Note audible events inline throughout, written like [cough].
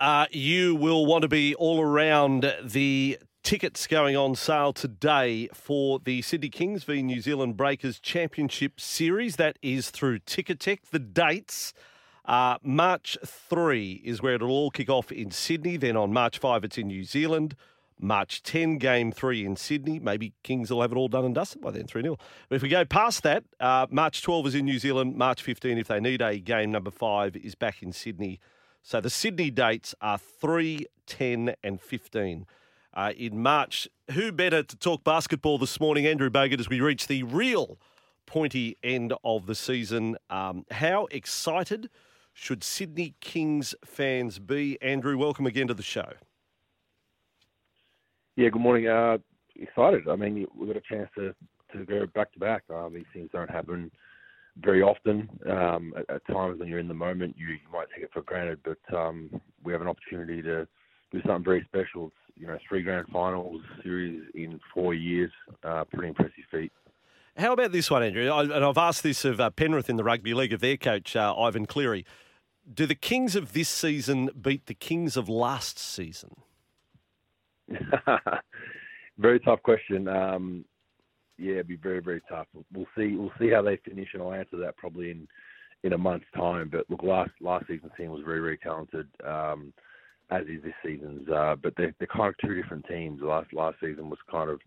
Uh, you will want to be all around the tickets going on sale today for the Sydney Kings v New Zealand Breakers Championship Series. That is through Ticketek. The dates uh, March 3 is where it'll all kick off in Sydney. Then on March 5, it's in New Zealand. March 10, game three in Sydney. Maybe Kings will have it all done and dusted by then, 3 0. But if we go past that, uh, March 12 is in New Zealand. March 15, if they need a game number five, is back in Sydney. So the Sydney dates are 3, 10, and 15. Uh, in March, who better to talk basketball this morning? Andrew Bogut, as we reach the real pointy end of the season. Um, how excited should Sydney Kings fans be? Andrew, welcome again to the show. Yeah, good morning. Uh, excited. I mean, we've got a chance to, to go back to back. Um, these things don't happen very often. Um, at, at, times when you're in the moment, you, you might take it for granted, but um, we have an opportunity to do something very special. It's, you know, three grand finals series in four years. Uh, pretty impressive feat. How about this one, Andrew? I, and I've asked this of uh, Penrith in the rugby league of their coach uh, Ivan Cleary. Do the Kings of this season beat the Kings of last season? [laughs] very tough question. Um, yeah, it'd be very, very tough. We'll see. We'll see how they finish, and I'll answer that probably in in a month's time. But look, last last season's team was very, very talented, um, as is this season's. Uh, but they're they're kind of two different teams. Last last season was kind of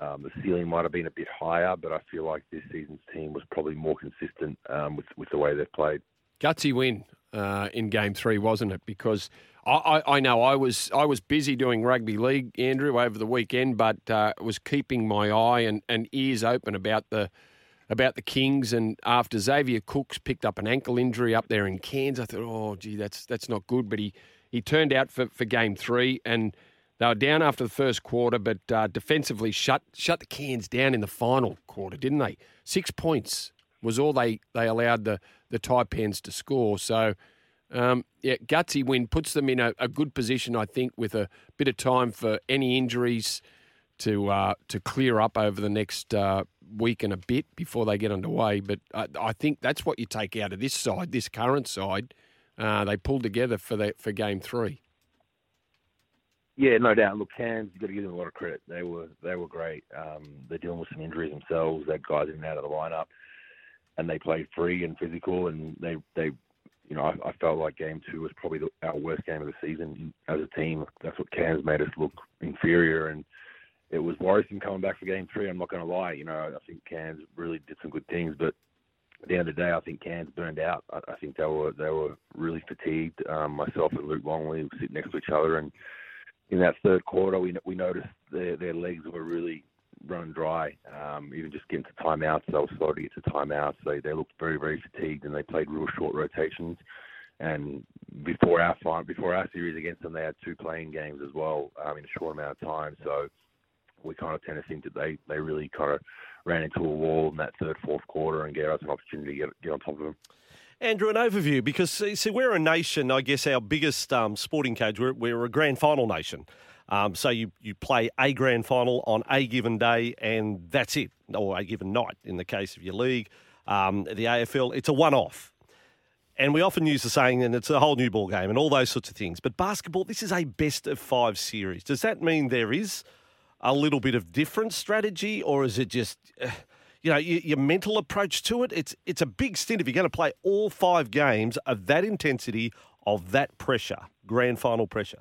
um, the ceiling might have been a bit higher, but I feel like this season's team was probably more consistent um, with with the way they've played. Gutsy win uh, in Game Three, wasn't it? Because I, I, know I was I was busy doing rugby league, Andrew, over the weekend, but uh, was keeping my eye and, and ears open about the about the Kings. And after Xavier Cooks picked up an ankle injury up there in Cairns, I thought, oh, gee, that's that's not good. But he, he turned out for, for game three, and they were down after the first quarter, but uh, defensively shut shut the Cairns down in the final quarter, didn't they? Six points was all they, they allowed the the Taipans to score. So um, yeah, gutsy win puts them in a, a, good position, I think, with a bit of time for any injuries to uh, to clear up over the next uh, week and a bit before they get underway. But I, I, think that's what you take out of this side, this current side. Uh, they pulled together for the, for game three. Yeah, no doubt. Look, Cairns, you've got to give them a lot of credit. They were they were great. Um, they're dealing with some injuries themselves. They guys in and out of the lineup, and they played free and physical, and they they you know, I, I felt like game two was probably the, our worst game of the season as a team. That's what Cairns made us look inferior, and it was worrisome coming back for game three. I'm not going to lie. You know, I think Cairns really did some good things, but at the end of the day, I think Cairns burned out. I, I think they were they were really fatigued. Um, myself and Luke Longley were sitting next to each other, and in that third quarter, we we noticed their their legs were really run dry. Um, even just getting to timeouts, they were slow to get to timeouts. They they looked very very fatigued, and they played real short rotations. And before our fight, before our series against them, they had two playing games as well um, in a short amount of time. So we kind of tend to think that they they really kind of ran into a wall in that third fourth quarter and gave us an opportunity to get get on top of them. Andrew, an overview because see, we're a nation. I guess our biggest um, sporting cage. We're, we're a grand final nation. Um, so you, you play a grand final on a given day, and that's it, or a given night in the case of your league. Um, the AFL, it's a one off. And we often use the saying, and it's a whole new ball game, and all those sorts of things. But basketball, this is a best of five series. Does that mean there is a little bit of different strategy, or is it just, uh, you know, your, your mental approach to it? It's it's a big stint if you're going to play all five games of that intensity, of that pressure, grand final pressure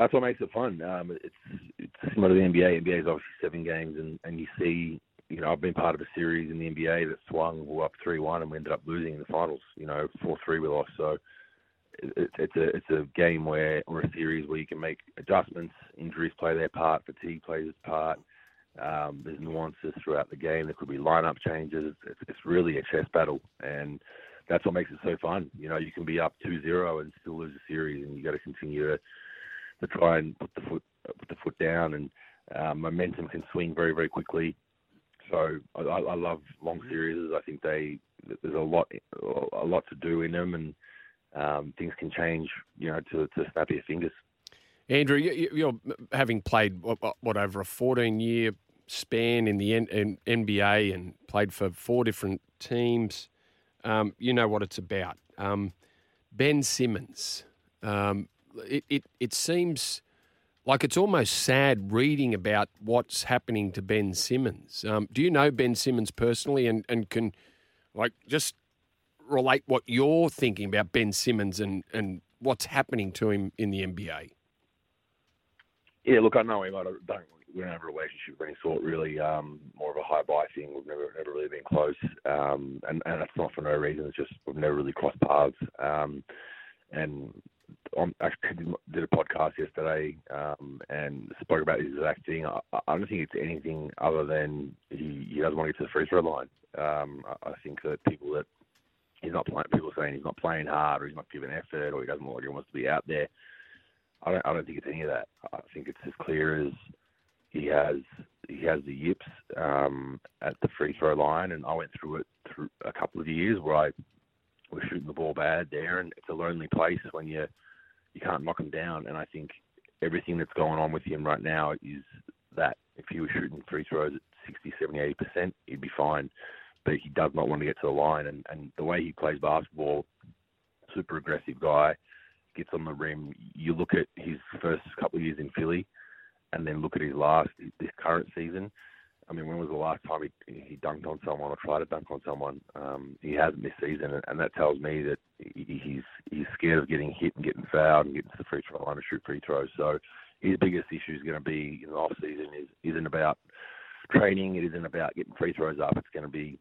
that's what makes it fun. Um, it's it's similar to the NBA. NBA is obviously seven games, and and you see, you know, I've been part of a series in the NBA that swung we up three one, and we ended up losing in the finals. You know, four three we lost. So it, it's a it's a game where or a series where you can make adjustments. Injuries play their part. Fatigue plays its part. Um, there's nuances throughout the game. There could be lineup changes. It's, it's really a chess battle, and that's what makes it so fun. You know, you can be up 2-0 and still lose a series, and you got to continue to to try and put the foot put the foot down, and um, momentum can swing very very quickly. So I, I love long series. I think they there's a lot a lot to do in them, and um, things can change. You know, to to snap your fingers. Andrew, you're having played what, what over a 14 year span in the N- in NBA and played for four different teams. Um, you know what it's about. Um, ben Simmons. Um, it, it it seems like it's almost sad reading about what's happening to Ben Simmons. Um, do you know Ben Simmons personally, and and can like just relate what you're thinking about Ben Simmons and and what's happening to him in the NBA? Yeah, look, I know him. I don't, we don't have a relationship of any sort, really. Um, more of a high buy thing. We've never never really been close, um, and and that's not for no reason. It's just we've never really crossed paths. Um, and I actually did a podcast yesterday um, and spoke about his exact thing. I, I don't think it's anything other than he, he doesn't want to get to the free throw line. Um, I, I think that people that he's not playing, people saying he's not playing hard or he's not giving effort or he doesn't look like he wants to be out there. I don't, I don't think it's any of that. I think it's as clear as he has he has the yips um, at the free throw line, and I went through it through a couple of years where I was shooting the ball bad there, and it's a lonely place when you you can't knock him down. And I think everything that's going on with him right now is that if he was shooting free throws at 60, 70, 80 percent, he'd be fine. But he does not want to get to the line, and and the way he plays basketball, super aggressive guy, gets on the rim. You look at his first couple of years in Philly and then look at his last this current season. I mean, when was the last time he he dunked on someone or tried to dunk on someone? Um, he hasn't this season, and that tells me that he, he's he's scared of getting hit and getting fouled and getting to the free throw line to shoot free throws. So his biggest issue is going to be in the off season is isn't about training. It isn't about getting free throws up. It's going to be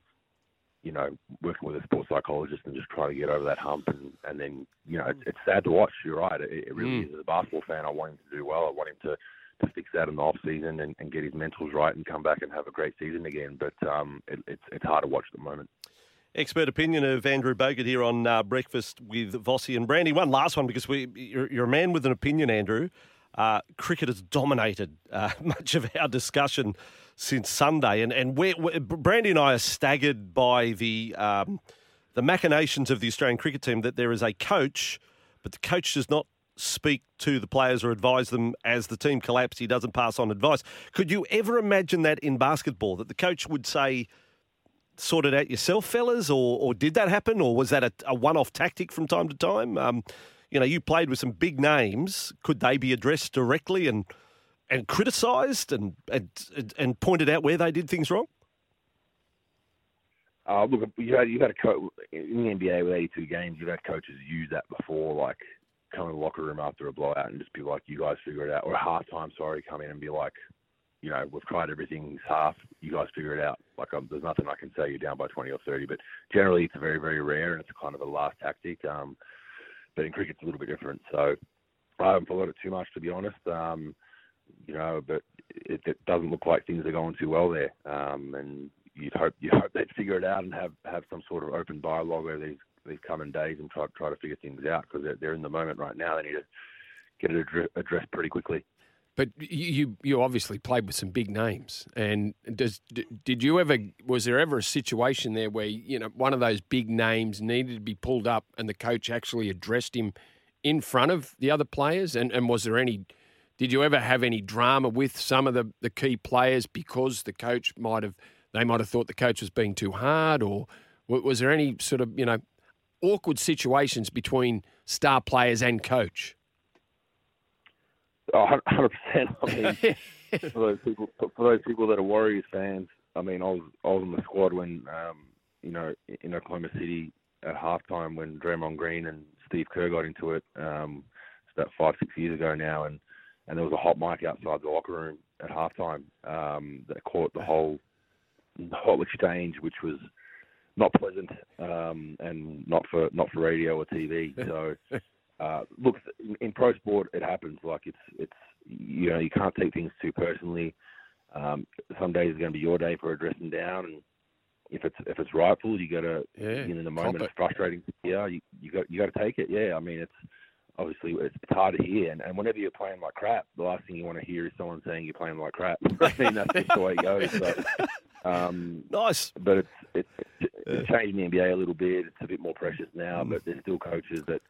you know, working with a sports psychologist and just trying to get over that hump. And, and then, you know, it's, it's sad to watch. You're right. It, it really mm. is. As a basketball fan, I want him to do well. I want him to to fix that in the off season and, and get his mentals right and come back and have a great season again. But um, it, it's it's hard to watch at the moment. Expert opinion of Andrew Bogut here on uh, Breakfast with Vossi and Brandy. One last one because we you're, you're a man with an opinion, Andrew. Uh, cricket has dominated uh, [laughs] much of our discussion since Sunday, and and we're, Brandy and I are staggered by the um, the machinations of the Australian cricket team that there is a coach, but the coach does not speak to the players or advise them as the team collapses. He doesn't pass on advice. Could you ever imagine that in basketball, that the coach would say, sort it out yourself, fellas, or, or did that happen, or was that a, a one off tactic from time to time? Um, you know, you played with some big names. Could they be addressed directly and and criticised and, and and pointed out where they did things wrong? Uh, look, you had you had a coach in the NBA with 82 games. You've had coaches use that before, like come in the locker room after a blowout and just be like, "You guys figure it out," or halftime, sorry, come in and be like, "You know, we've tried everything. It's half. You guys figure it out." Like, um, there's nothing I can say. You're down by 20 or 30, but generally it's very, very rare, and it's kind of a last tactic. Um, but in cricket, it's a little bit different. So I haven't followed it too much, to be honest. Um, you know, but it, it doesn't look like things are going too well there. Um, and you'd hope you hope they'd figure it out and have have some sort of open dialogue over these these coming days and try try to figure things out because they're, they're in the moment right now. They need to get it addressed pretty quickly. But you you obviously played with some big names, and does did you ever was there ever a situation there where you know one of those big names needed to be pulled up, and the coach actually addressed him in front of the other players, and and was there any? Did you ever have any drama with some of the, the key players because the coach might have they might have thought the coach was being too hard, or was there any sort of you know awkward situations between star players and coach? Oh, hundred percent. I mean, [laughs] for those people, for those people that are Warriors fans, I mean, I was I was in the squad when, um, you know, in Oklahoma City at halftime when Draymond Green and Steve Kerr got into it. Um, it's about five six years ago now, and and there was a hot mic outside the locker room at halftime um, that caught the whole the whole exchange, which was not pleasant um, and not for not for radio or TV. [laughs] So, uh, look, in pro sport, it happens. Like it's it's you know you can't take things too personally. Um, some days is going to be your day for addressing down, and if it's if it's rightful, you got to Yeah, in the moment it's frustrating. Yeah, you you got you got to take it. Yeah, I mean it's obviously it's, it's hard to hear, and, and whenever you're playing like crap, the last thing you want to hear is someone saying you're playing like crap. [laughs] I mean that's just the way it goes. So, [laughs] um, Nice. but it's it's, it's changed the NBA a little bit. It's a bit more precious now, Mm. but there's still coaches that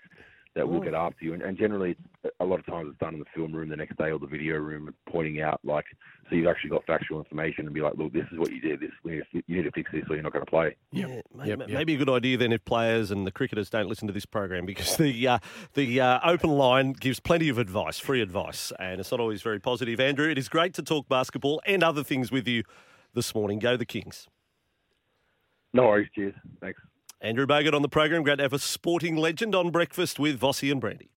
that will get after you, and, and generally a lot of times it's done in the film room the next day or the video room, pointing out like so you've actually got factual information and be like, look, this is what you did. This we need to, you need to fix this, or you're not going to play. Yeah, may- Yep, may- yep. maybe a good idea then if players and the cricketers don't listen to this program because the uh, the uh, open line gives plenty of advice, free advice, and it's not always very positive. Andrew, it is great to talk basketball and other things with you this morning. Go the Kings. No worries. Cheers. Thanks. Andrew Bogut on the program. Great to have a sporting legend on breakfast with Vossi and Brandy.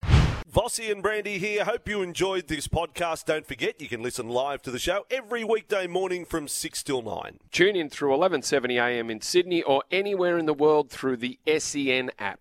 Vossi and Brandy here. Hope you enjoyed this podcast. Don't forget, you can listen live to the show every weekday morning from 6 till 9. Tune in through 11:70 a.m. in Sydney or anywhere in the world through the SEN app.